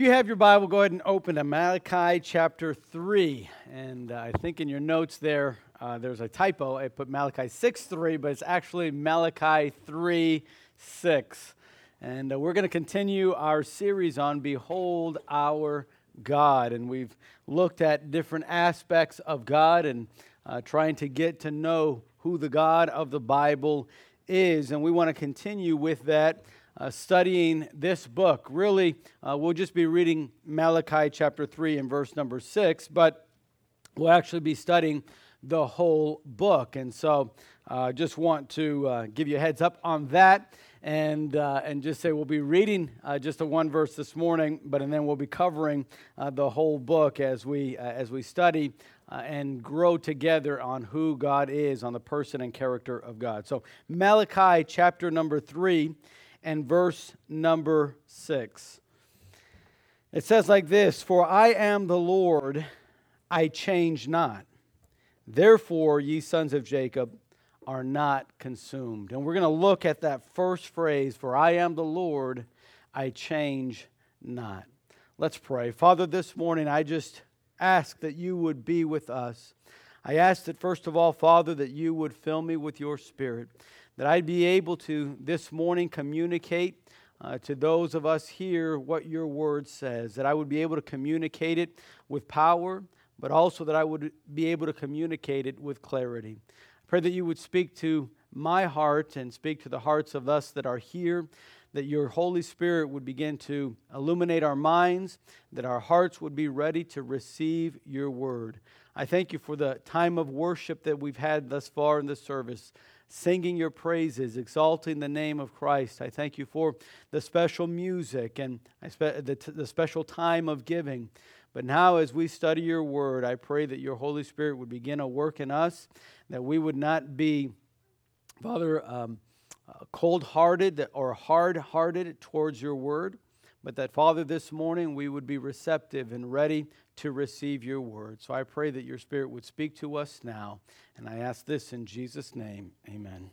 you have your Bible, go ahead and open to Malachi chapter 3. And uh, I think in your notes there, uh, there's a typo. I put Malachi 6 3, but it's actually Malachi 3 6. And uh, we're going to continue our series on Behold Our God. And we've looked at different aspects of God and uh, trying to get to know who the God of the Bible is. And we want to continue with that uh, studying this book. Really, uh, we'll just be reading Malachi chapter 3 and verse number 6, but we'll actually be studying the whole book. And so I uh, just want to uh, give you a heads up on that. And, uh, and just say we'll be reading uh, just a one verse this morning, but and then we'll be covering the whole book as we as we study and grow together on who God is, on the person and character of God. So Malachi chapter number three and verse number 6. It says like this For I am the Lord, I change not. Therefore, ye sons of Jacob are not consumed. And we're going to look at that first phrase For I am the Lord, I change not. Let's pray. Father, this morning I just ask that you would be with us. I ask that, first of all, Father, that you would fill me with your spirit that I'd be able to this morning communicate uh, to those of us here what your word says, that I would be able to communicate it with power, but also that I would be able to communicate it with clarity. I pray that you would speak to my heart and speak to the hearts of us that are here, that your Holy Spirit would begin to illuminate our minds, that our hearts would be ready to receive your word. I thank you for the time of worship that we've had thus far in this service singing your praises, exalting the name of Christ. I thank you for the special music and the, special time of giving. But now, as we study your word, I pray that your Holy Spirit would begin a work in us, that we would not be, Father, um, uh, cold hearted or hard hearted towards your word, but that, Father, this morning we would be receptive and ready to receive your word. So I pray that your Spirit would speak to us now. And I ask this in Jesus' name. Amen.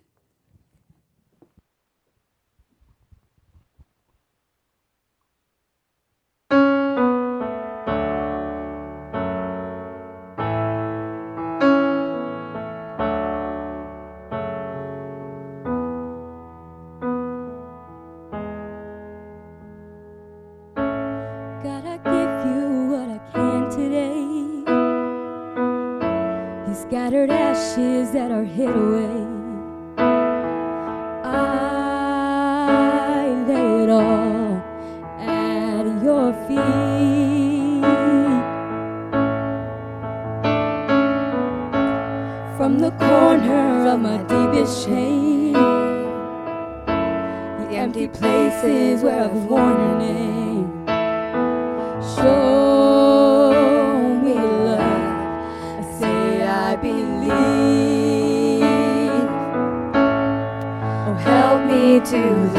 that are hid away. I lay it all at your feet. From the corner of my deepest shame, the empty places where I've worn your name. to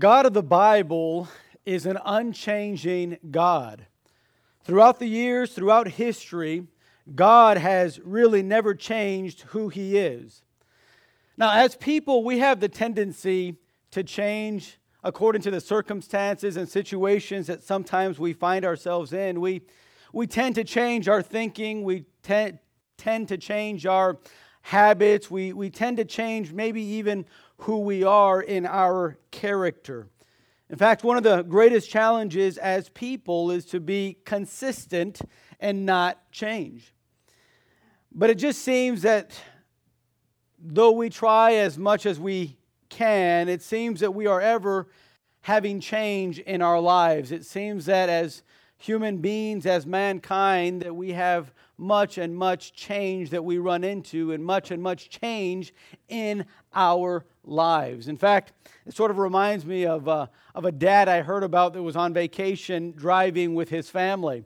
God of the Bible is an unchanging God. Throughout the years, throughout history, God has really never changed who He is. Now, as people, we have the tendency to change according to the circumstances and situations that sometimes we find ourselves in. We, we tend to change our thinking, we te- tend to change our habits, we, we tend to change maybe even who we are in our character. In fact, one of the greatest challenges as people is to be consistent and not change. But it just seems that though we try as much as we can, it seems that we are ever having change in our lives. It seems that as human beings, as mankind, that we have much and much change that we run into, and much and much change in our lives. In fact, it sort of reminds me of, uh, of a dad I heard about that was on vacation driving with his family.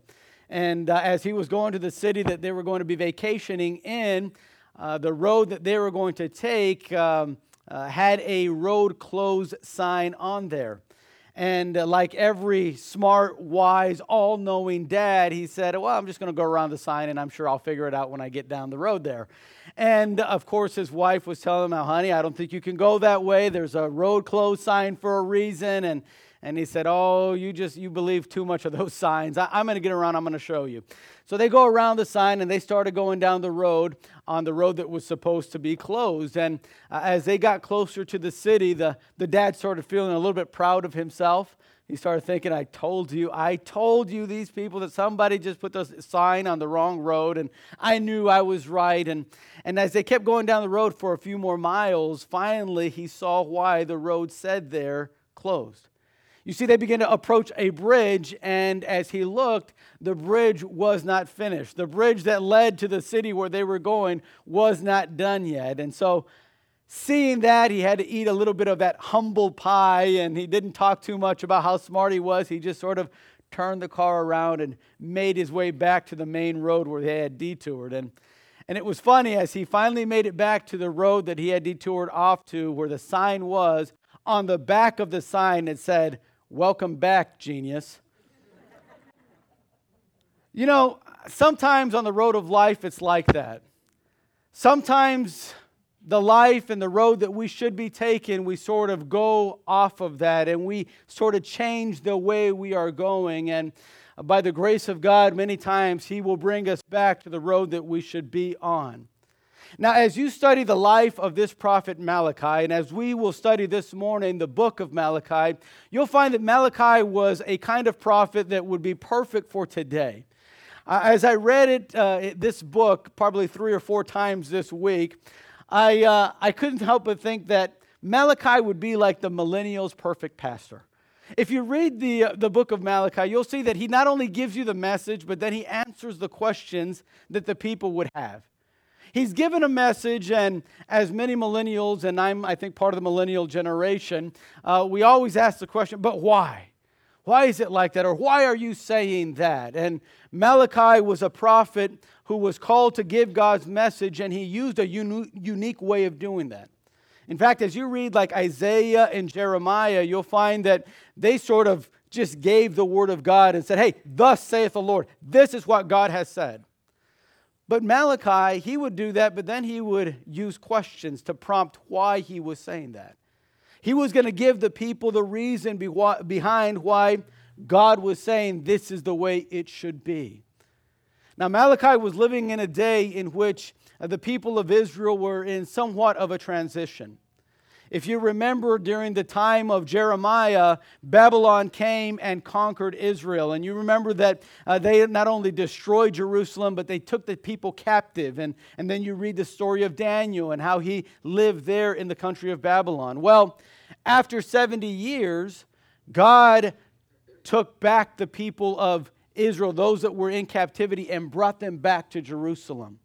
And uh, as he was going to the city that they were going to be vacationing in, uh, the road that they were going to take um, uh, had a road closed sign on there. And uh, like every smart, wise, all knowing dad, he said, Well, I'm just going to go around the sign and I'm sure I'll figure it out when I get down the road there. And of course, his wife was telling him, "Now, honey, I don't think you can go that way. There's a road closed sign for a reason. And, and he said, Oh, you just, you believe too much of those signs. I, I'm going to get around, I'm going to show you. So they go around the sign and they started going down the road on the road that was supposed to be closed. And uh, as they got closer to the city, the, the dad started feeling a little bit proud of himself. He started thinking, I told you, I told you these people that somebody just put the sign on the wrong road, and I knew I was right. And, and as they kept going down the road for a few more miles, finally he saw why the road said there closed. You see, they began to approach a bridge, and as he looked, the bridge was not finished. The bridge that led to the city where they were going was not done yet. And so, seeing that, he had to eat a little bit of that humble pie, and he didn't talk too much about how smart he was. He just sort of turned the car around and made his way back to the main road where they had detoured. And, and it was funny as he finally made it back to the road that he had detoured off to, where the sign was. On the back of the sign, it said, Welcome back, genius. you know, sometimes on the road of life, it's like that. Sometimes the life and the road that we should be taking, we sort of go off of that and we sort of change the way we are going. And by the grace of God, many times He will bring us back to the road that we should be on. Now, as you study the life of this prophet Malachi, and as we will study this morning the book of Malachi, you'll find that Malachi was a kind of prophet that would be perfect for today. Uh, as I read it, uh, this book probably three or four times this week, I, uh, I couldn't help but think that Malachi would be like the millennial's perfect pastor. If you read the, uh, the book of Malachi, you'll see that he not only gives you the message, but then he answers the questions that the people would have. He's given a message, and as many millennials, and I'm, I think, part of the millennial generation, uh, we always ask the question, but why? Why is it like that? Or why are you saying that? And Malachi was a prophet who was called to give God's message, and he used a uni- unique way of doing that. In fact, as you read like Isaiah and Jeremiah, you'll find that they sort of just gave the word of God and said, Hey, thus saith the Lord. This is what God has said. But Malachi, he would do that, but then he would use questions to prompt why he was saying that. He was going to give the people the reason behind why God was saying this is the way it should be. Now, Malachi was living in a day in which the people of Israel were in somewhat of a transition. If you remember during the time of Jeremiah, Babylon came and conquered Israel. And you remember that uh, they not only destroyed Jerusalem, but they took the people captive. And, and then you read the story of Daniel and how he lived there in the country of Babylon. Well, after 70 years, God took back the people of Israel, those that were in captivity, and brought them back to Jerusalem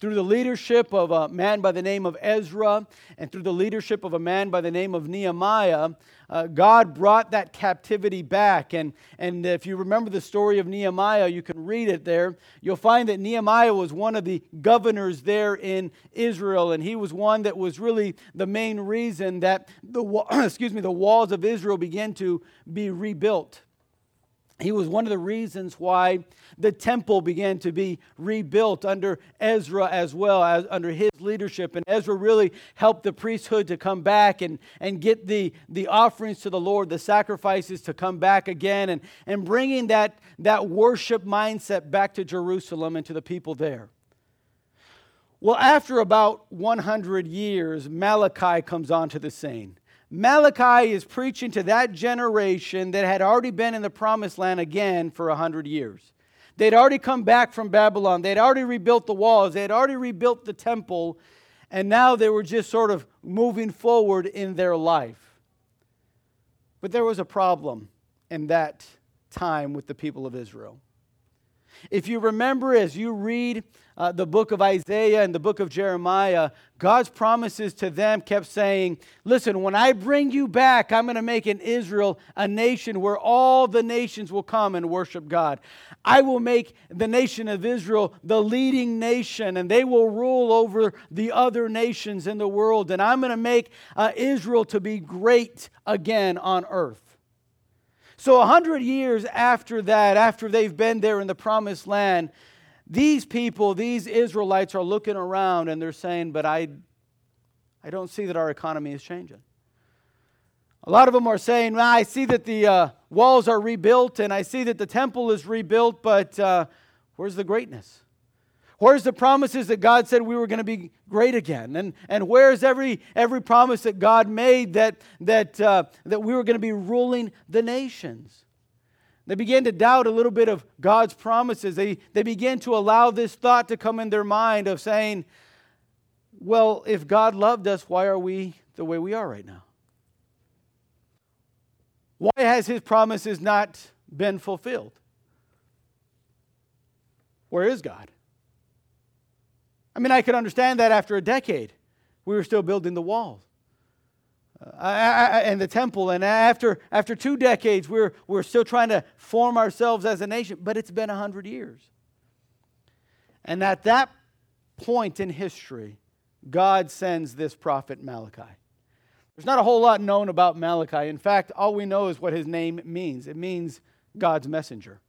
through the leadership of a man by the name of Ezra and through the leadership of a man by the name of Nehemiah, uh, God brought that captivity back. And, and if you remember the story of Nehemiah, you can read it there. You'll find that Nehemiah was one of the governors there in Israel, and he was one that was really the main reason that the, excuse me, the walls of Israel began to be rebuilt. He was one of the reasons why the temple began to be rebuilt under Ezra as well, as under his leadership. And Ezra really helped the priesthood to come back and, and get the, the offerings to the Lord, the sacrifices to come back again, and, and bringing that, that worship mindset back to Jerusalem and to the people there. Well, after about 100 years, Malachi comes onto the scene. Malachi is preaching to that generation that had already been in the promised land again for 100 years. They'd already come back from Babylon. They'd already rebuilt the walls. They had already rebuilt the temple. And now they were just sort of moving forward in their life. But there was a problem in that time with the people of Israel. If you remember, as you read uh, the book of Isaiah and the book of Jeremiah, God's promises to them kept saying, Listen, when I bring you back, I'm going to make in Israel a nation where all the nations will come and worship God. I will make the nation of Israel the leading nation, and they will rule over the other nations in the world. And I'm going to make uh, Israel to be great again on earth. So, a hundred years after that, after they've been there in the promised land, these people, these Israelites, are looking around and they're saying, But I, I don't see that our economy is changing. A lot of them are saying, well, I see that the uh, walls are rebuilt and I see that the temple is rebuilt, but uh, where's the greatness? Where's the promises that God said we were going to be great again? And, and where's every, every promise that God made that, that, uh, that we were going to be ruling the nations? They began to doubt a little bit of God's promises. They, they began to allow this thought to come in their mind of saying, well, if God loved us, why are we the way we are right now? Why has his promises not been fulfilled? Where is God? I mean, I could understand that after a decade, we were still building the walls. Uh, and the temple. And after, after two decades, we're, we're still trying to form ourselves as a nation, but it's been 100 years. And at that point in history, God sends this prophet Malachi. There's not a whole lot known about Malachi. In fact, all we know is what his name means it means God's messenger.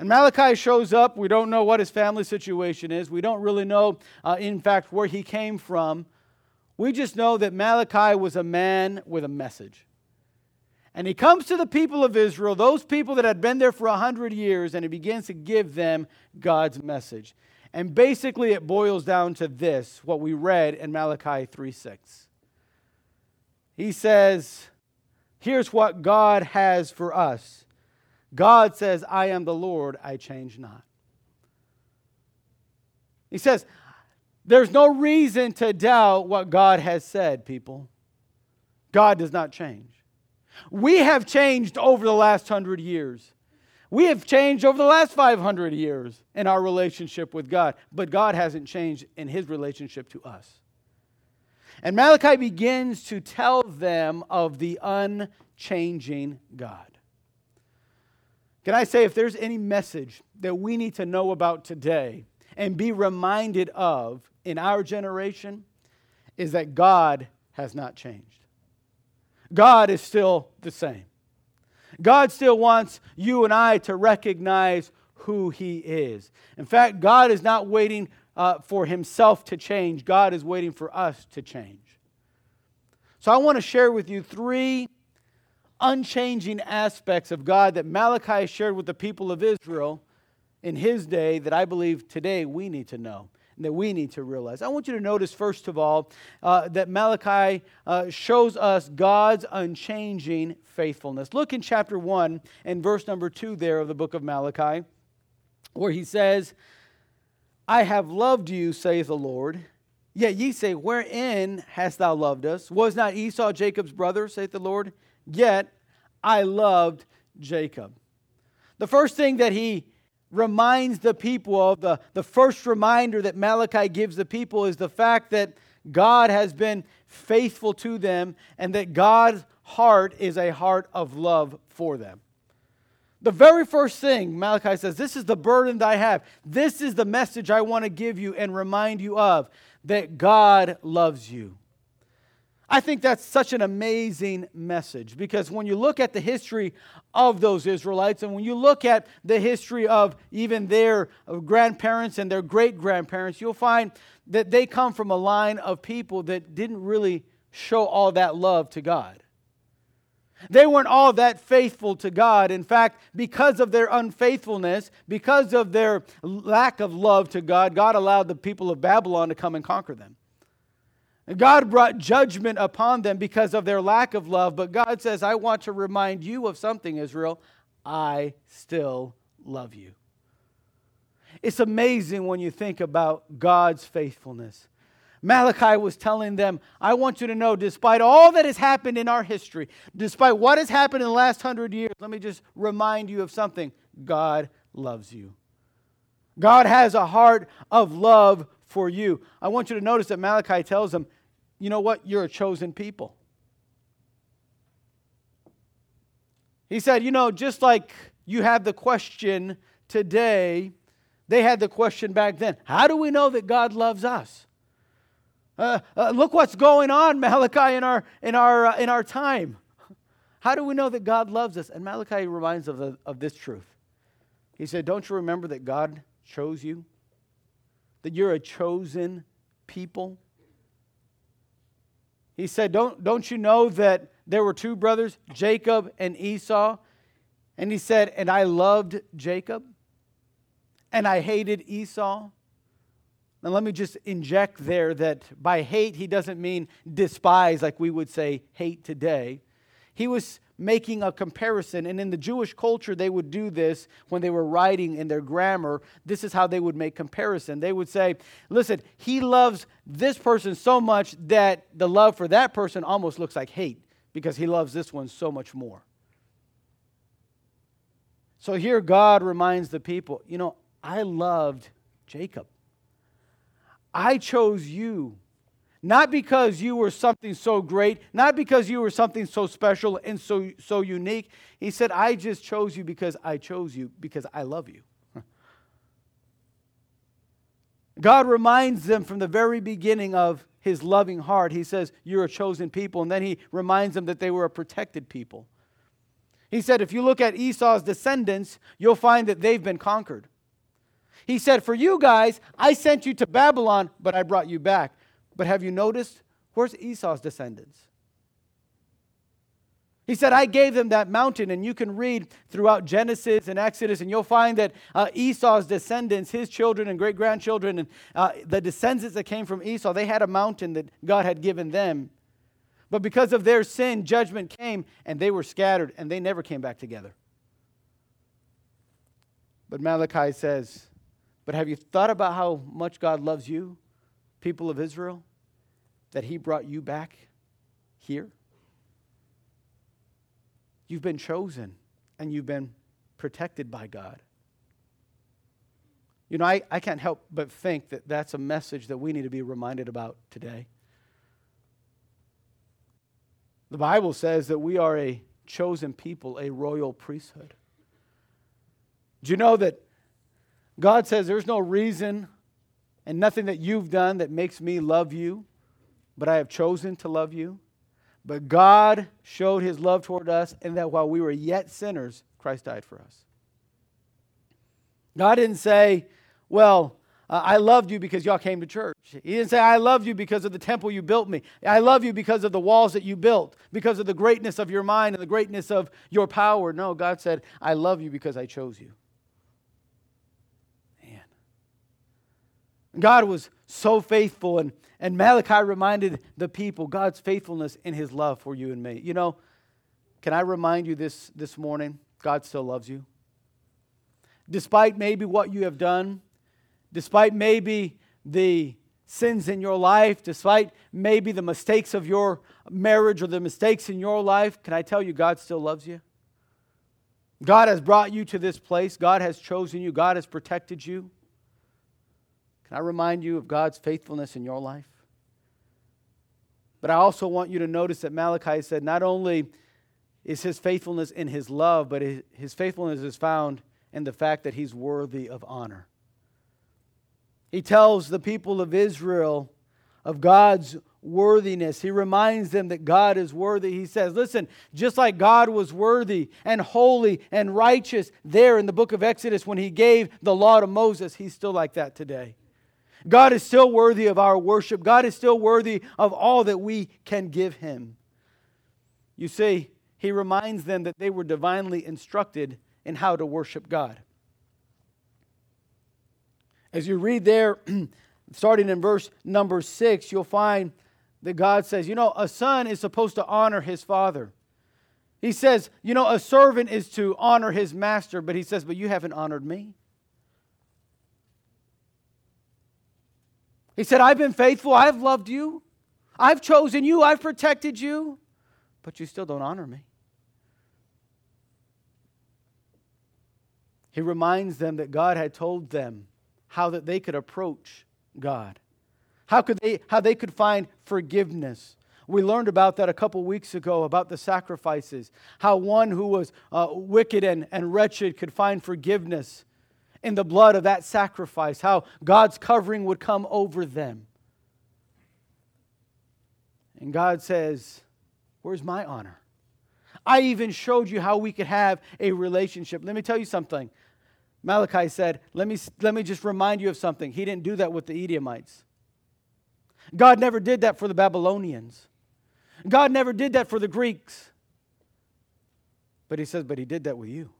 And Malachi shows up. We don't know what his family situation is. We don't really know, uh, in fact, where he came from. We just know that Malachi was a man with a message. And he comes to the people of Israel, those people that had been there for a hundred years, and he begins to give them God's message. And basically, it boils down to this what we read in Malachi 3 6. He says, Here's what God has for us God says, I am the Lord, I change not. He says, There's no reason to doubt what God has said, people. God does not change. We have changed over the last hundred years. We have changed over the last 500 years in our relationship with God, but God hasn't changed in his relationship to us. And Malachi begins to tell them of the unchanging God. Can I say, if there's any message that we need to know about today and be reminded of in our generation, is that God has not changed. God is still the same. God still wants you and I to recognize who He is. In fact, God is not waiting uh, for Himself to change, God is waiting for us to change. So I want to share with you three unchanging aspects of God that Malachi shared with the people of Israel in his day that I believe today we need to know and that we need to realize. I want you to notice, first of all, uh, that Malachi uh, shows us God's unchanging faithfulness. Look in chapter 1 and verse number 2 there of the book of Malachi, where he says, I have loved you, saith the Lord. Yet ye say, Wherein hast thou loved us? Was not Esau Jacob's brother, saith the Lord? Yet I loved Jacob. The first thing that he reminds the people of, the, the first reminder that Malachi gives the people is the fact that God has been faithful to them and that God's heart is a heart of love for them. The very first thing Malachi says, This is the burden that I have. This is the message I want to give you and remind you of that God loves you. I think that's such an amazing message because when you look at the history of those Israelites and when you look at the history of even their grandparents and their great grandparents, you'll find that they come from a line of people that didn't really show all that love to God. They weren't all that faithful to God. In fact, because of their unfaithfulness, because of their lack of love to God, God allowed the people of Babylon to come and conquer them. God brought judgment upon them because of their lack of love, but God says, I want to remind you of something, Israel. I still love you. It's amazing when you think about God's faithfulness. Malachi was telling them, I want you to know, despite all that has happened in our history, despite what has happened in the last hundred years, let me just remind you of something God loves you. God has a heart of love for you. I want you to notice that Malachi tells them, you know what? You're a chosen people. He said, you know, just like you have the question today, they had the question back then. How do we know that God loves us? Uh, uh, look what's going on, Malachi, in our, in, our, uh, in our time. How do we know that God loves us? And Malachi reminds of, the, of this truth. He said, Don't you remember that God chose you? That you're a chosen people? He said, Don't, don't you know that there were two brothers, Jacob and Esau? And he said, And I loved Jacob, and I hated Esau. Now, let me just inject there that by hate, he doesn't mean despise like we would say hate today. He was making a comparison. And in the Jewish culture, they would do this when they were writing in their grammar. This is how they would make comparison. They would say, listen, he loves this person so much that the love for that person almost looks like hate because he loves this one so much more. So here God reminds the people, you know, I loved Jacob. I chose you not because you were something so great, not because you were something so special and so, so unique. He said, I just chose you because I chose you, because I love you. God reminds them from the very beginning of his loving heart. He says, You're a chosen people. And then he reminds them that they were a protected people. He said, If you look at Esau's descendants, you'll find that they've been conquered. He said, For you guys, I sent you to Babylon, but I brought you back. But have you noticed? Where's Esau's descendants? He said, I gave them that mountain, and you can read throughout Genesis and Exodus, and you'll find that uh, Esau's descendants, his children and great grandchildren, and uh, the descendants that came from Esau, they had a mountain that God had given them. But because of their sin, judgment came, and they were scattered, and they never came back together. But Malachi says, But have you thought about how much God loves you? people of Israel, that He brought you back here? You've been chosen and you've been protected by God. You know, I, I can't help but think that that's a message that we need to be reminded about today. The Bible says that we are a chosen people, a royal priesthood. Do you know that God says there's no reason and nothing that you've done that makes me love you, but I have chosen to love you. But God showed his love toward us, and that while we were yet sinners, Christ died for us. God didn't say, Well, uh, I loved you because y'all came to church. He didn't say, I loved you because of the temple you built me. I love you because of the walls that you built, because of the greatness of your mind and the greatness of your power. No, God said, I love you because I chose you. God was so faithful, and, and Malachi reminded the people God's faithfulness in his love for you and me. You know, can I remind you this this morning? God still loves you. Despite maybe what you have done, despite maybe the sins in your life, despite maybe the mistakes of your marriage or the mistakes in your life, can I tell you, God still loves you? God has brought you to this place. God has chosen you. God has protected you. Can I remind you of God's faithfulness in your life? But I also want you to notice that Malachi said not only is his faithfulness in his love, but his faithfulness is found in the fact that he's worthy of honor. He tells the people of Israel of God's worthiness. He reminds them that God is worthy. He says, Listen, just like God was worthy and holy and righteous there in the book of Exodus when he gave the law to Moses, he's still like that today. God is still worthy of our worship. God is still worthy of all that we can give him. You see, he reminds them that they were divinely instructed in how to worship God. As you read there, starting in verse number six, you'll find that God says, you know, a son is supposed to honor his father. He says, you know, a servant is to honor his master, but he says, but you haven't honored me. He said, I've been faithful, I've loved you, I've chosen you, I've protected you, but you still don't honor me. He reminds them that God had told them how that they could approach God. How could they how they could find forgiveness. We learned about that a couple weeks ago about the sacrifices. How one who was uh, wicked and, and wretched could find forgiveness in the blood of that sacrifice. How God's covering would come over them. And God says, Where's my honor? I even showed you how we could have a relationship. Let me tell you something. Malachi said, let me, let me just remind you of something. He didn't do that with the Edomites. God never did that for the Babylonians. God never did that for the Greeks. But he says, but he did that with you.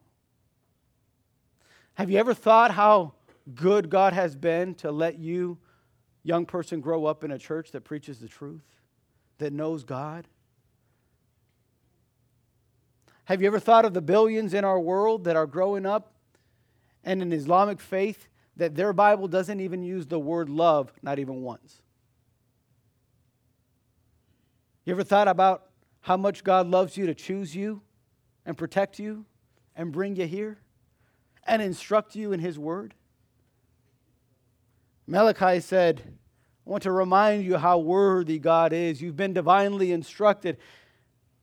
Have you ever thought how good God has been to let you, young person, grow up in a church that preaches the truth, that knows God? Have you ever thought of the billions in our world that are growing up and in Islamic faith that their Bible doesn't even use the word love, not even once. You ever thought about how much God loves you to choose you and protect you and bring you here and instruct you in His Word? Malachi said, I want to remind you how worthy God is. You've been divinely instructed.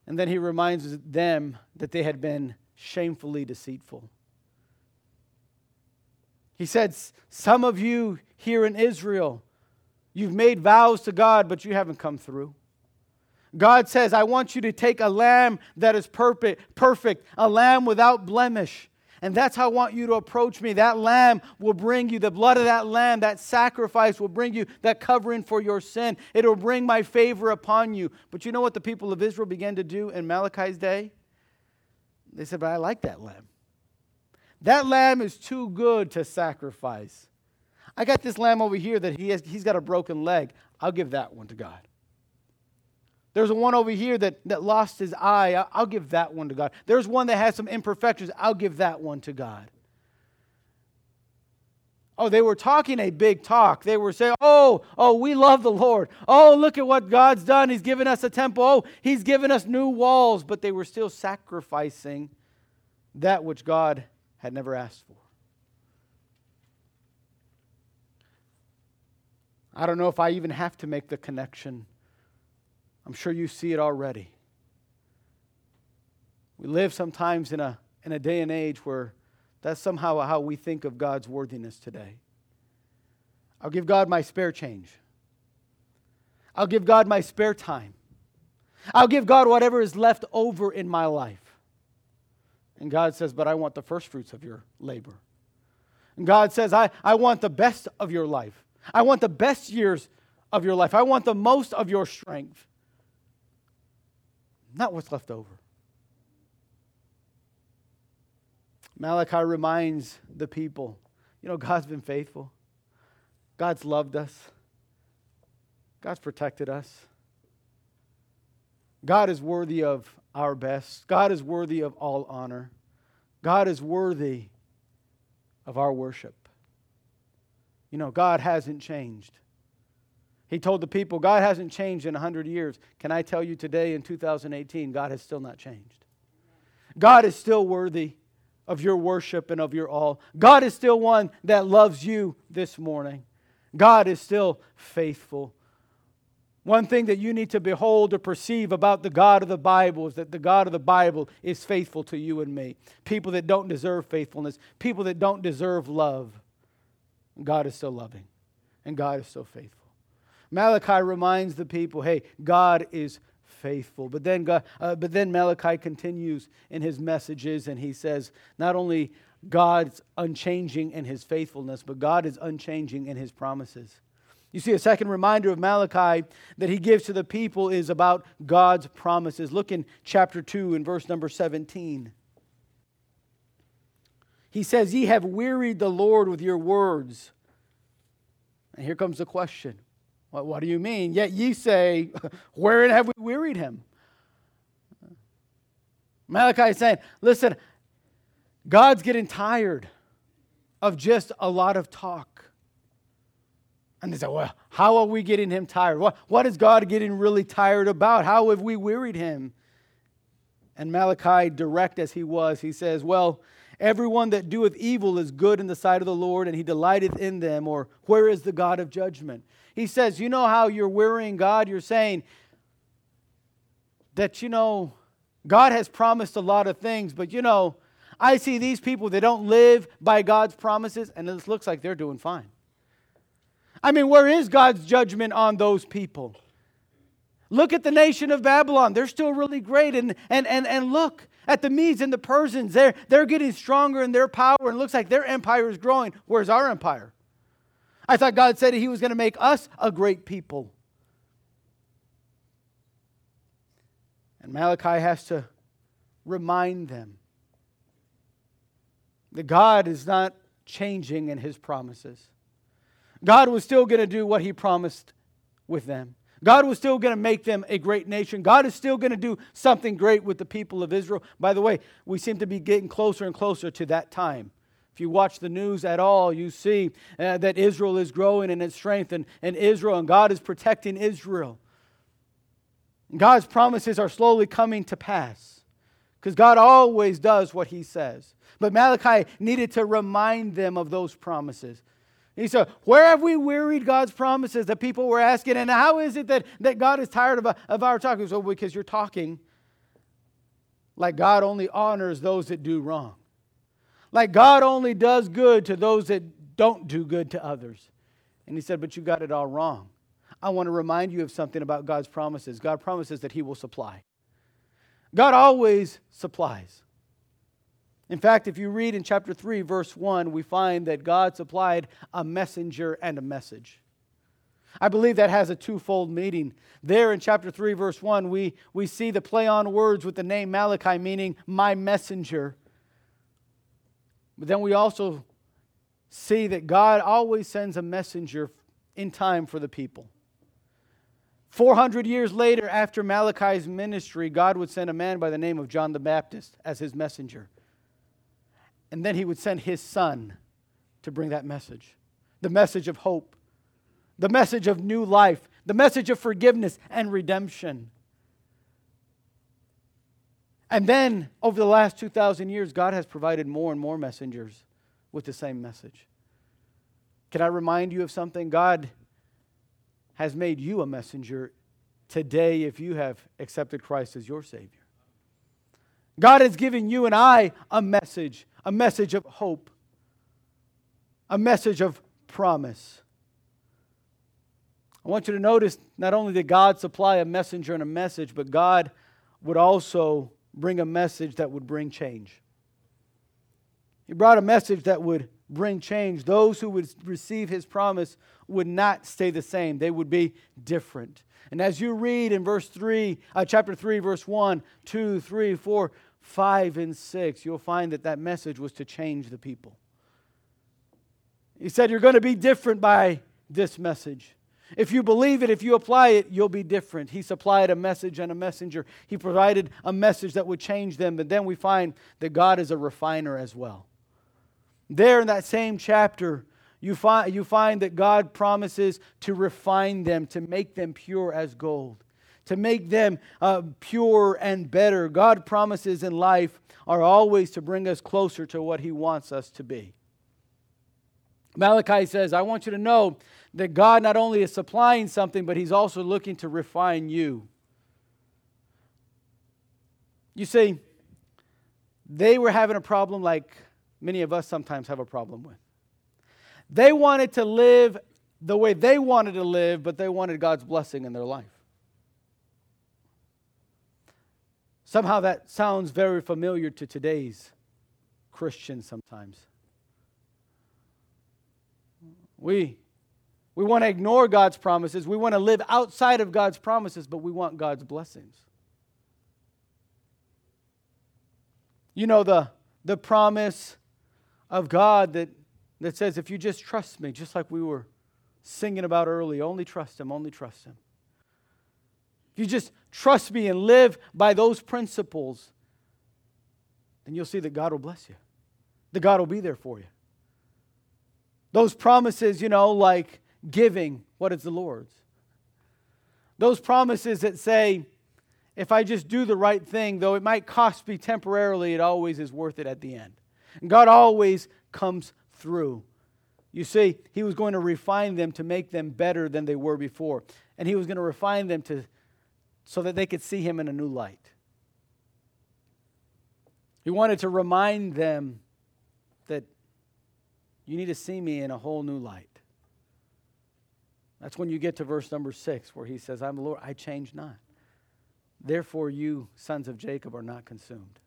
And then he reminds them that they had been shamefully deceitful. He said, Some of you here in Israel, you've made vows to God, but you haven't come through. God says, I want you to take a lamb that is perfect, perfect, a lamb without blemish. And that's how I want you to approach me. That lamb will bring you, the blood of that lamb, that sacrifice will bring you that covering for your sin. It will bring my favor upon you. But you know what the people of Israel began to do in Malachi's day? They said, But I like that lamb. That lamb is too good to sacrifice. I got this lamb over here that he has, he's got a broken leg. I'll give that one to God. There's one over here that, that lost his eye. I'll, I'll give that one to God. There's one that has some imperfections. I'll give that one to God. Oh, they were talking a big talk. They were saying, Oh, oh, we love the Lord. Oh, look at what God's done. He's given us a temple. Oh, He's given us new walls. But they were still sacrificing that which God had never asked for. I don't know if I even have to make the connection. I'm sure you see it already. We live sometimes in a, in a day and age where that's somehow how we think of God's worthiness today. I'll give God my spare change. I'll give God my spare time. I'll give God whatever is left over in my life. And God says, But I want the first fruits of your labor. And God says, I, I want the best of your life. I want the best years of your life. I want the most of your strength, not what's left over. Malachi reminds the people you know, God's been faithful, God's loved us, God's protected us. God is worthy of our best. God is worthy of all honor. God is worthy of our worship. You know, God hasn't changed. He told the people, God hasn't changed in 100 years. Can I tell you today in 2018, God has still not changed? God is still worthy of your worship and of your all. God is still one that loves you this morning. God is still faithful. One thing that you need to behold or perceive about the God of the Bible is that the God of the Bible is faithful to you and me. People that don't deserve faithfulness, people that don't deserve love, God is still loving and God is still faithful. Malachi reminds the people hey, God is faithful. But then, God, uh, but then Malachi continues in his messages and he says, not only God's unchanging in his faithfulness, but God is unchanging in his promises. You see, a second reminder of Malachi that he gives to the people is about God's promises. Look in chapter 2 and verse number 17. He says, Ye have wearied the Lord with your words. And here comes the question What, what do you mean? Yet ye say, Wherein have we wearied him? Malachi is saying, Listen, God's getting tired of just a lot of talk. And they say, well, how are we getting him tired? What, what is God getting really tired about? How have we wearied him? And Malachi, direct as he was, he says, Well, everyone that doeth evil is good in the sight of the Lord, and he delighteth in them. Or where is the God of judgment? He says, You know how you're wearying God? You're saying that, you know, God has promised a lot of things, but, you know, I see these people that don't live by God's promises, and it looks like they're doing fine. I mean, where is God's judgment on those people? Look at the nation of Babylon. They're still really great. And, and, and, and look at the Medes and the Persians. They're, they're getting stronger in their power, and it looks like their empire is growing. Where's our empire? I thought God said He was going to make us a great people. And Malachi has to remind them that God is not changing in His promises. God was still going to do what he promised with them. God was still going to make them a great nation. God is still going to do something great with the people of Israel. By the way, we seem to be getting closer and closer to that time. If you watch the news at all, you see uh, that Israel is growing in its strength and, and Israel, and God is protecting Israel. God's promises are slowly coming to pass because God always does what he says. But Malachi needed to remind them of those promises. He said, Where have we wearied God's promises? That people were asking, and how is it that, that God is tired of, of our talking? So, because you're talking like God only honors those that do wrong, like God only does good to those that don't do good to others. And he said, But you got it all wrong. I want to remind you of something about God's promises. God promises that He will supply. God always supplies. In fact, if you read in chapter 3, verse 1, we find that God supplied a messenger and a message. I believe that has a twofold meaning. There in chapter 3, verse 1, we, we see the play on words with the name Malachi, meaning my messenger. But then we also see that God always sends a messenger in time for the people. 400 years later, after Malachi's ministry, God would send a man by the name of John the Baptist as his messenger. And then he would send his son to bring that message the message of hope, the message of new life, the message of forgiveness and redemption. And then, over the last 2,000 years, God has provided more and more messengers with the same message. Can I remind you of something? God has made you a messenger today if you have accepted Christ as your Savior. God has given you and I a message a message of hope, a message of promise. I want you to notice not only did God supply a messenger and a message, but God would also bring a message that would bring change. He brought a message that would bring change. Those who would receive his promise would not stay the same, they would be different. And as you read in verse 3, uh, chapter 3, verse 1, 2, 3, 4, 5, and 6, you'll find that that message was to change the people. He said, You're going to be different by this message. If you believe it, if you apply it, you'll be different. He supplied a message and a messenger. He provided a message that would change them. But then we find that God is a refiner as well. There in that same chapter, you find, you find that God promises to refine them, to make them pure as gold, to make them uh, pure and better. God promises in life are always to bring us closer to what He wants us to be. Malachi says, I want you to know that God not only is supplying something, but He's also looking to refine you. You see, they were having a problem like many of us sometimes have a problem with. They wanted to live the way they wanted to live, but they wanted God's blessing in their life. Somehow that sounds very familiar to today's Christians sometimes. We, we want to ignore God's promises. We want to live outside of God's promises, but we want God's blessings. You know, the, the promise of God that, that says, if you just trust me, just like we were singing about early, only trust Him, only trust Him. If you just trust me and live by those principles, then you'll see that God will bless you, that God will be there for you. Those promises, you know, like giving, what is the Lord's? Those promises that say, if I just do the right thing, though it might cost me temporarily, it always is worth it at the end. And God always comes through. You see, He was going to refine them to make them better than they were before. And He was going to refine them to, so that they could see Him in a new light. He wanted to remind them that you need to see me in a whole new light. That's when you get to verse number six, where he says, I'm the Lord, I change not. Therefore, you, sons of Jacob, are not consumed.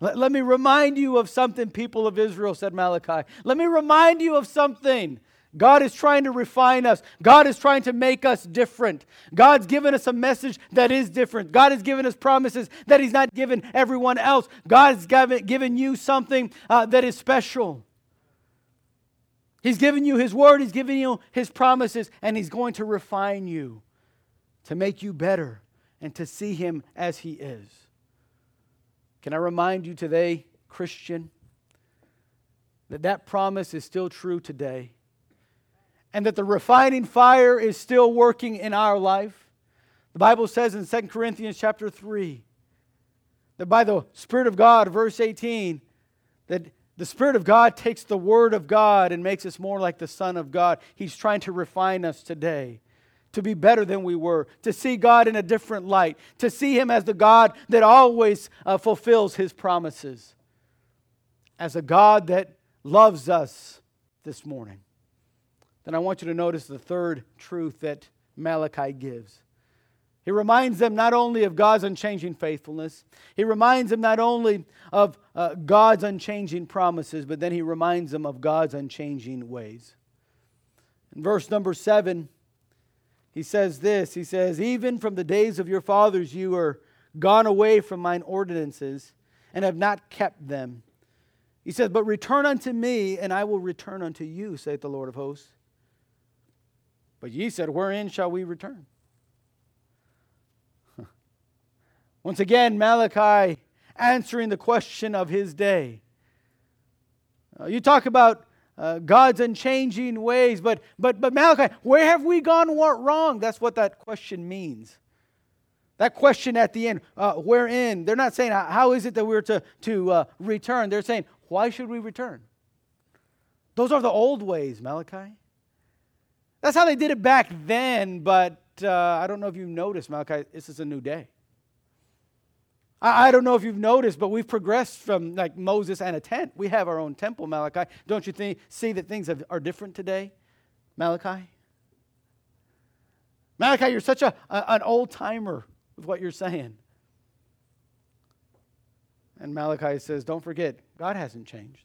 Let, let me remind you of something, people of Israel, said Malachi. Let me remind you of something. God is trying to refine us. God is trying to make us different. God's given us a message that is different. God has given us promises that He's not given everyone else. God has given, given you something uh, that is special. He's given you His word, He's given you His promises, and He's going to refine you to make you better and to see Him as He is. Can I remind you today, Christian, that that promise is still true today and that the refining fire is still working in our life? The Bible says in 2 Corinthians chapter 3 that by the Spirit of God, verse 18, that the Spirit of God takes the Word of God and makes us more like the Son of God. He's trying to refine us today to be better than we were, to see God in a different light, to see Him as the God that always uh, fulfills His promises, as a God that loves us this morning. Then I want you to notice the third truth that Malachi gives. He reminds them not only of God's unchanging faithfulness, he reminds them not only of uh, God's unchanging promises, but then he reminds them of God's unchanging ways. In verse number seven, he says this He says, Even from the days of your fathers you are gone away from mine ordinances and have not kept them. He says, But return unto me, and I will return unto you, saith the Lord of hosts. But ye said, Wherein shall we return? Once again, Malachi answering the question of his day. Uh, you talk about uh, God's unchanging ways. But, but, but Malachi, where have we gone wrong? That's what that question means. That question at the end, uh, wherein? They're not saying, how is it that we're to, to uh, return? They're saying, why should we return? Those are the old ways, Malachi. That's how they did it back then, but uh, I don't know if you've noticed, Malachi, this is a new day. I, I don't know if you've noticed, but we've progressed from like Moses and a tent. We have our own temple, Malachi. Don't you think, see that things have, are different today, Malachi? Malachi, you're such a, a an old timer with what you're saying. And Malachi says, Don't forget, God hasn't changed.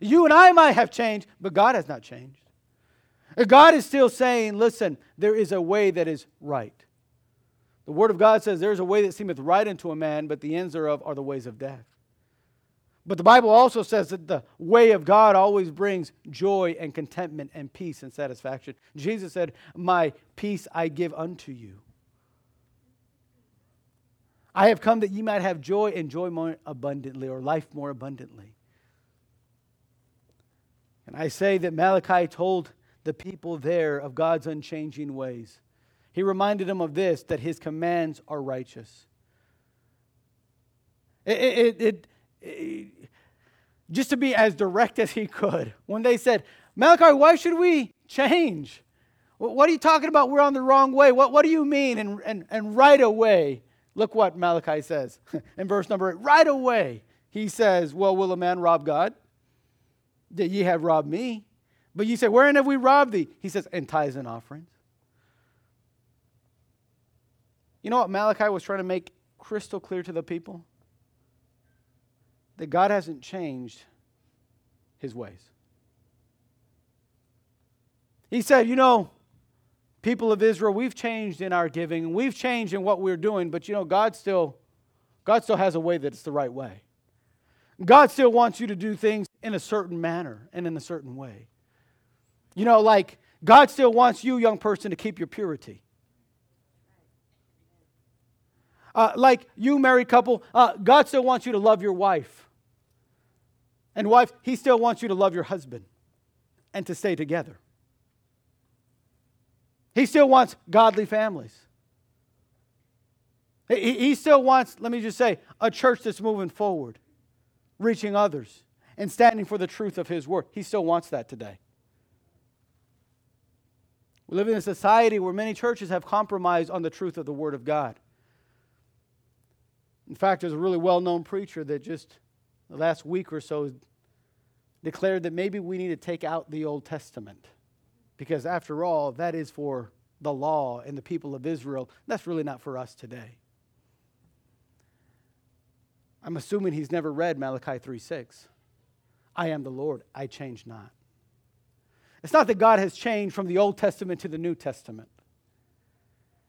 You and I might have changed, but God has not changed. God is still saying, listen, there is a way that is right. The Word of God says, There's a way that seemeth right unto a man, but the ends thereof are the ways of death. But the Bible also says that the way of God always brings joy and contentment and peace and satisfaction. Jesus said, My peace I give unto you. I have come that ye might have joy and joy more abundantly, or life more abundantly. And I say that Malachi told the people there of God's unchanging ways. He reminded him of this that his commands are righteous. It, it, it, it, just to be as direct as he could, when they said, Malachi, why should we change? What are you talking about? We're on the wrong way. What, what do you mean? And, and, and right away, look what Malachi says in verse number eight. Right away, he says, Well, will a man rob God? That ye have robbed me. But you say, Wherein have we robbed thee? He says, In tithes and offerings. You know what Malachi was trying to make crystal clear to the people? That God hasn't changed his ways. He said, You know, people of Israel, we've changed in our giving we've changed in what we're doing, but you know, God still, God still has a way that it's the right way. God still wants you to do things in a certain manner and in a certain way. You know, like God still wants you, young person, to keep your purity. Uh, like you, married couple, uh, God still wants you to love your wife. And wife, He still wants you to love your husband and to stay together. He still wants godly families. He, he still wants, let me just say, a church that's moving forward, reaching others, and standing for the truth of His word. He still wants that today. We live in a society where many churches have compromised on the truth of the Word of God. In fact, there's a really well known preacher that just the last week or so declared that maybe we need to take out the Old Testament. Because after all, that is for the law and the people of Israel. That's really not for us today. I'm assuming he's never read Malachi 3 6. I am the Lord, I change not. It's not that God has changed from the Old Testament to the New Testament.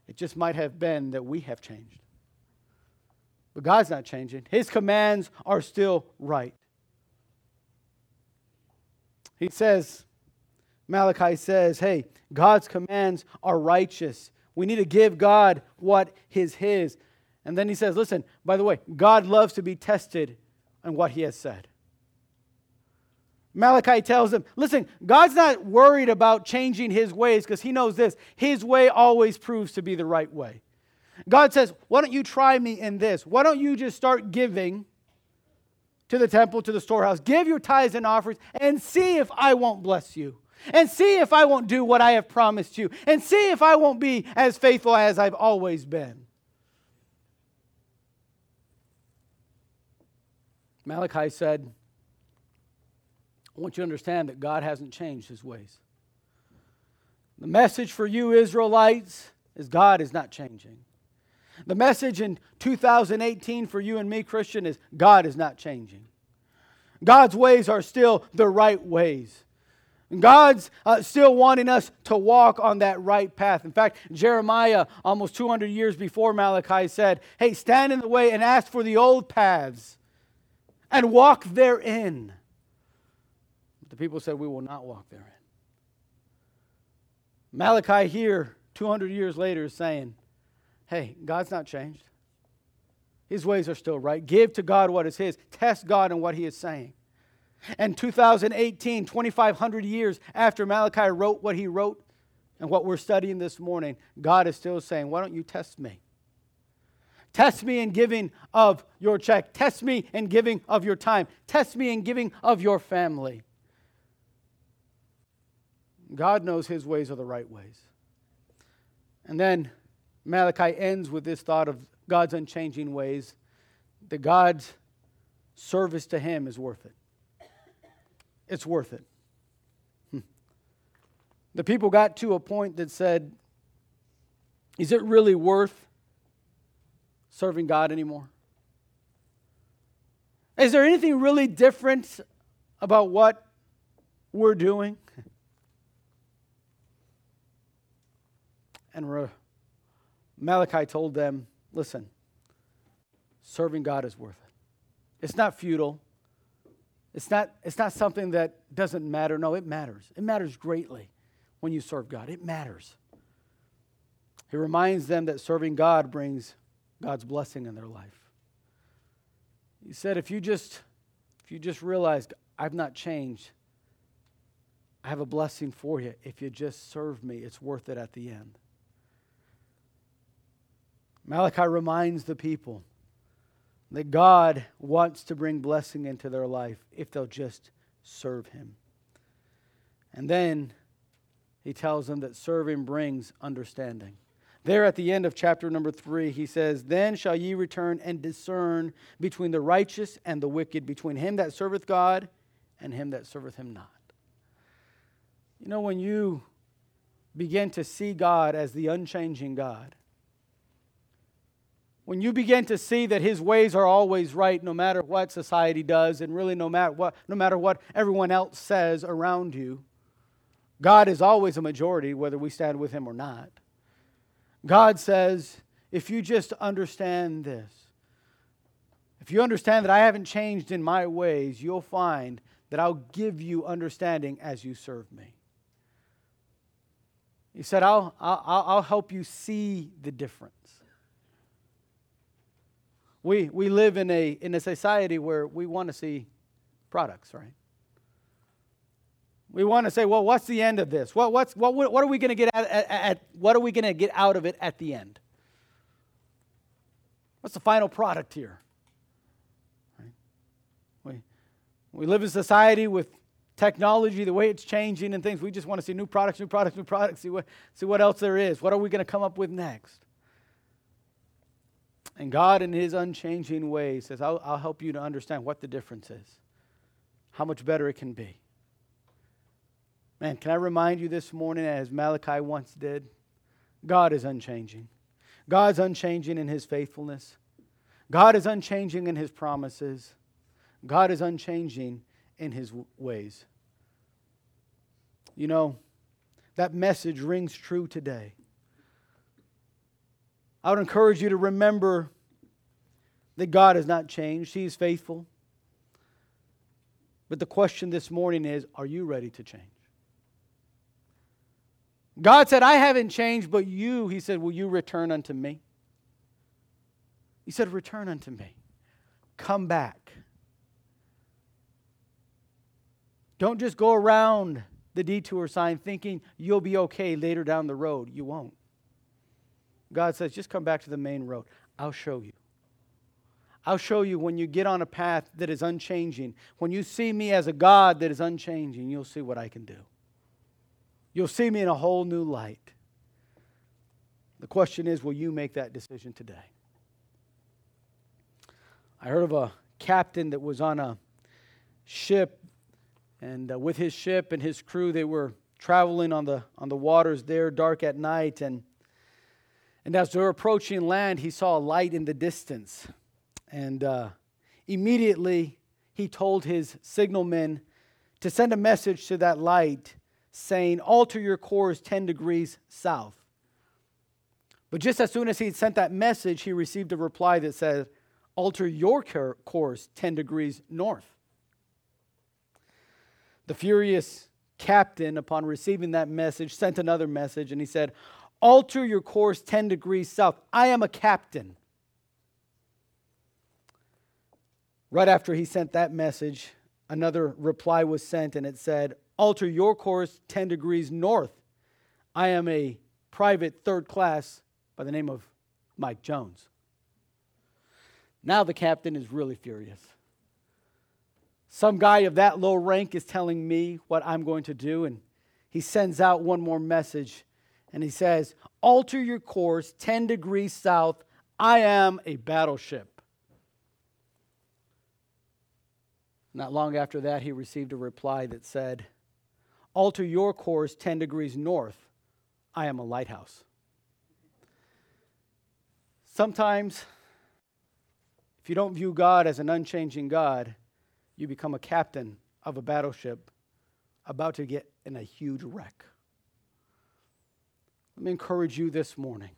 It just might have been that we have changed. But God's not changing. His commands are still right. He says, Malachi says, hey, God's commands are righteous. We need to give God what is His. And then he says, listen, by the way, God loves to be tested on what He has said. Malachi tells them, listen, God's not worried about changing his ways because he knows this. His way always proves to be the right way. God says, why don't you try me in this? Why don't you just start giving to the temple, to the storehouse? Give your tithes and offerings and see if I won't bless you. And see if I won't do what I have promised you. And see if I won't be as faithful as I've always been. Malachi said, I want you to understand that God hasn't changed his ways. The message for you, Israelites, is God is not changing. The message in 2018 for you and me, Christian, is God is not changing. God's ways are still the right ways. God's uh, still wanting us to walk on that right path. In fact, Jeremiah, almost 200 years before Malachi, said, Hey, stand in the way and ask for the old paths and walk therein The people said, We will not walk therein. Malachi here, 200 years later, is saying, Hey, God's not changed. His ways are still right. Give to God what is His. Test God in what He is saying. And 2018, 2,500 years after Malachi wrote what he wrote and what we're studying this morning, God is still saying, Why don't you test me? Test me in giving of your check. Test me in giving of your time. Test me in giving of your family. God knows his ways are the right ways. And then Malachi ends with this thought of God's unchanging ways, that God's service to him is worth it. It's worth it. Hmm. The people got to a point that said, Is it really worth serving God anymore? Is there anything really different about what we're doing. And Re- Malachi told them, listen, serving God is worth it. It's not futile. It's not, it's not something that doesn't matter. No, it matters. It matters greatly when you serve God. It matters. He reminds them that serving God brings God's blessing in their life. He said, if you just if you just realize I've not changed, I have a blessing for you. If you just serve me, it's worth it at the end. Malachi reminds the people that God wants to bring blessing into their life if they'll just serve Him. And then he tells them that serving brings understanding. There at the end of chapter number three, he says, Then shall ye return and discern between the righteous and the wicked, between him that serveth God and him that serveth him not. You know, when you begin to see God as the unchanging God, when you begin to see that his ways are always right no matter what society does and really no matter what no matter what everyone else says around you god is always a majority whether we stand with him or not. God says if you just understand this if you understand that i haven't changed in my ways you'll find that i'll give you understanding as you serve me. He said i'll, I'll, I'll help you see the difference we, we live in a, in a society where we want to see products, right? We want to say, well, what's the end of this? What, what's, what, what are we going to get at, at, at, what are we going to get out of it at the end? What's the final product here? We, we live in a society with technology, the way it's changing and things. We just want to see new products, new products, new products, see what, see what else there is. What are we going to come up with next? And God, in His unchanging way, says, I'll, I'll help you to understand what the difference is, how much better it can be. Man, can I remind you this morning, as Malachi once did? God is unchanging. God's unchanging in His faithfulness. God is unchanging in His promises. God is unchanging in His ways. You know, that message rings true today. I would encourage you to remember that God has not changed, He is faithful. But the question this morning is are you ready to change? God said, I haven't changed, but you, He said, will you return unto me? He said, Return unto me. Come back. Don't just go around the detour sign thinking you'll be okay later down the road. You won't. God says, just come back to the main road. I'll show you. I'll show you when you get on a path that is unchanging. When you see me as a God that is unchanging, you'll see what I can do. You'll see me in a whole new light. The question is, will you make that decision today? I heard of a captain that was on a ship, and uh, with his ship and his crew, they were traveling on the, on the waters there, dark at night, and and as they were approaching land, he saw a light in the distance. And uh, immediately he told his signalmen to send a message to that light saying, Alter your course 10 degrees south. But just as soon as he sent that message, he received a reply that said, Alter your course 10 degrees north. The furious captain, upon receiving that message, sent another message and he said, alter your course 10 degrees south. I am a captain. Right after he sent that message, another reply was sent and it said, Alter your course 10 degrees north. I am a private third class by the name of Mike Jones. Now the captain is really furious. Some guy of that low rank is telling me what I'm going to do, and he sends out one more message and he says, Alter your course 10 degrees south. I am a battleship. Not long after that, he received a reply that said, Alter your course 10 degrees north. I am a lighthouse. Sometimes, if you don't view God as an unchanging God, you become a captain of a battleship about to get in a huge wreck. Let me encourage you this morning.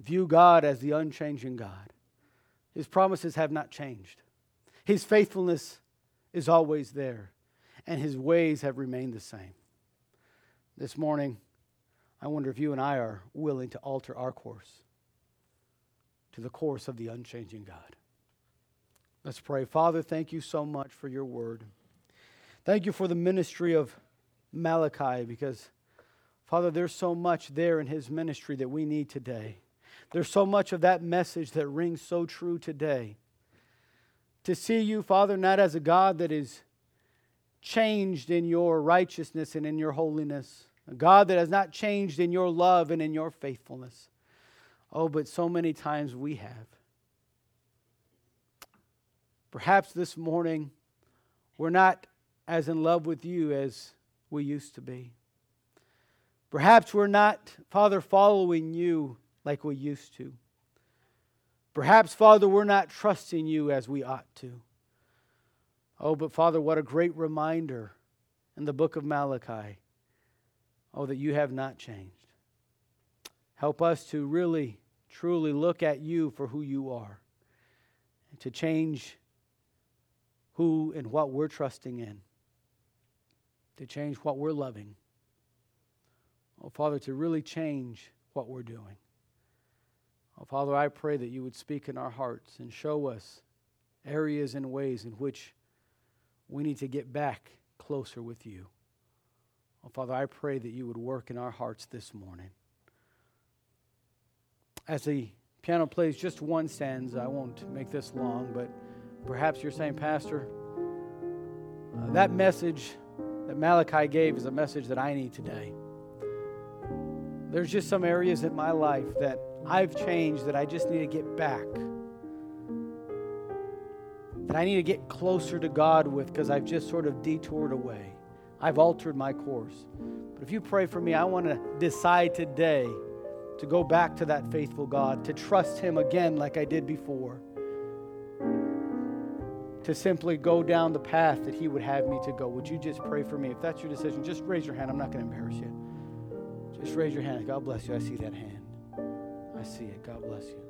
View God as the unchanging God. His promises have not changed. His faithfulness is always there, and his ways have remained the same. This morning, I wonder if you and I are willing to alter our course to the course of the unchanging God. Let's pray. Father, thank you so much for your word. Thank you for the ministry of Malachi because, Father, there's so much there in his ministry that we need today. There's so much of that message that rings so true today. To see you, Father, not as a God that is changed in your righteousness and in your holiness, a God that has not changed in your love and in your faithfulness. Oh, but so many times we have. Perhaps this morning we're not as in love with you as we used to be. Perhaps we're not, Father, following you like we used to. Perhaps, Father, we're not trusting you as we ought to. Oh, but Father, what a great reminder in the book of Malachi. Oh, that you have not changed. Help us to really, truly look at you for who you are and to change who and what we're trusting in, to change what we're loving. Oh, Father, to really change what we're doing. Oh, Father, I pray that you would speak in our hearts and show us areas and ways in which we need to get back closer with you. Oh, Father, I pray that you would work in our hearts this morning. As the piano plays just one stanza, I won't make this long, but perhaps you're saying, Pastor, uh, that message that Malachi gave is a message that I need today. There's just some areas in my life that I've changed that I just need to get back. That I need to get closer to God with because I've just sort of detoured away. I've altered my course. But if you pray for me, I want to decide today to go back to that faithful God, to trust Him again like I did before, to simply go down the path that He would have me to go. Would you just pray for me? If that's your decision, just raise your hand. I'm not going to embarrass you. Just raise your hand. God bless you. I see that hand. I see it. God bless you.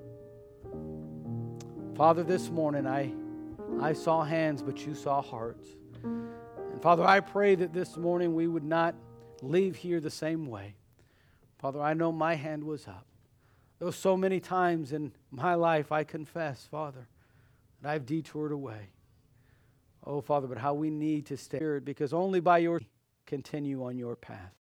Father, this morning I, I saw hands, but you saw hearts. And Father, I pray that this morning we would not leave here the same way. Father, I know my hand was up. There were so many times in my life I confess, Father, that I've detoured away. Oh, Father, but how we need to stay here because only by your continue on your path.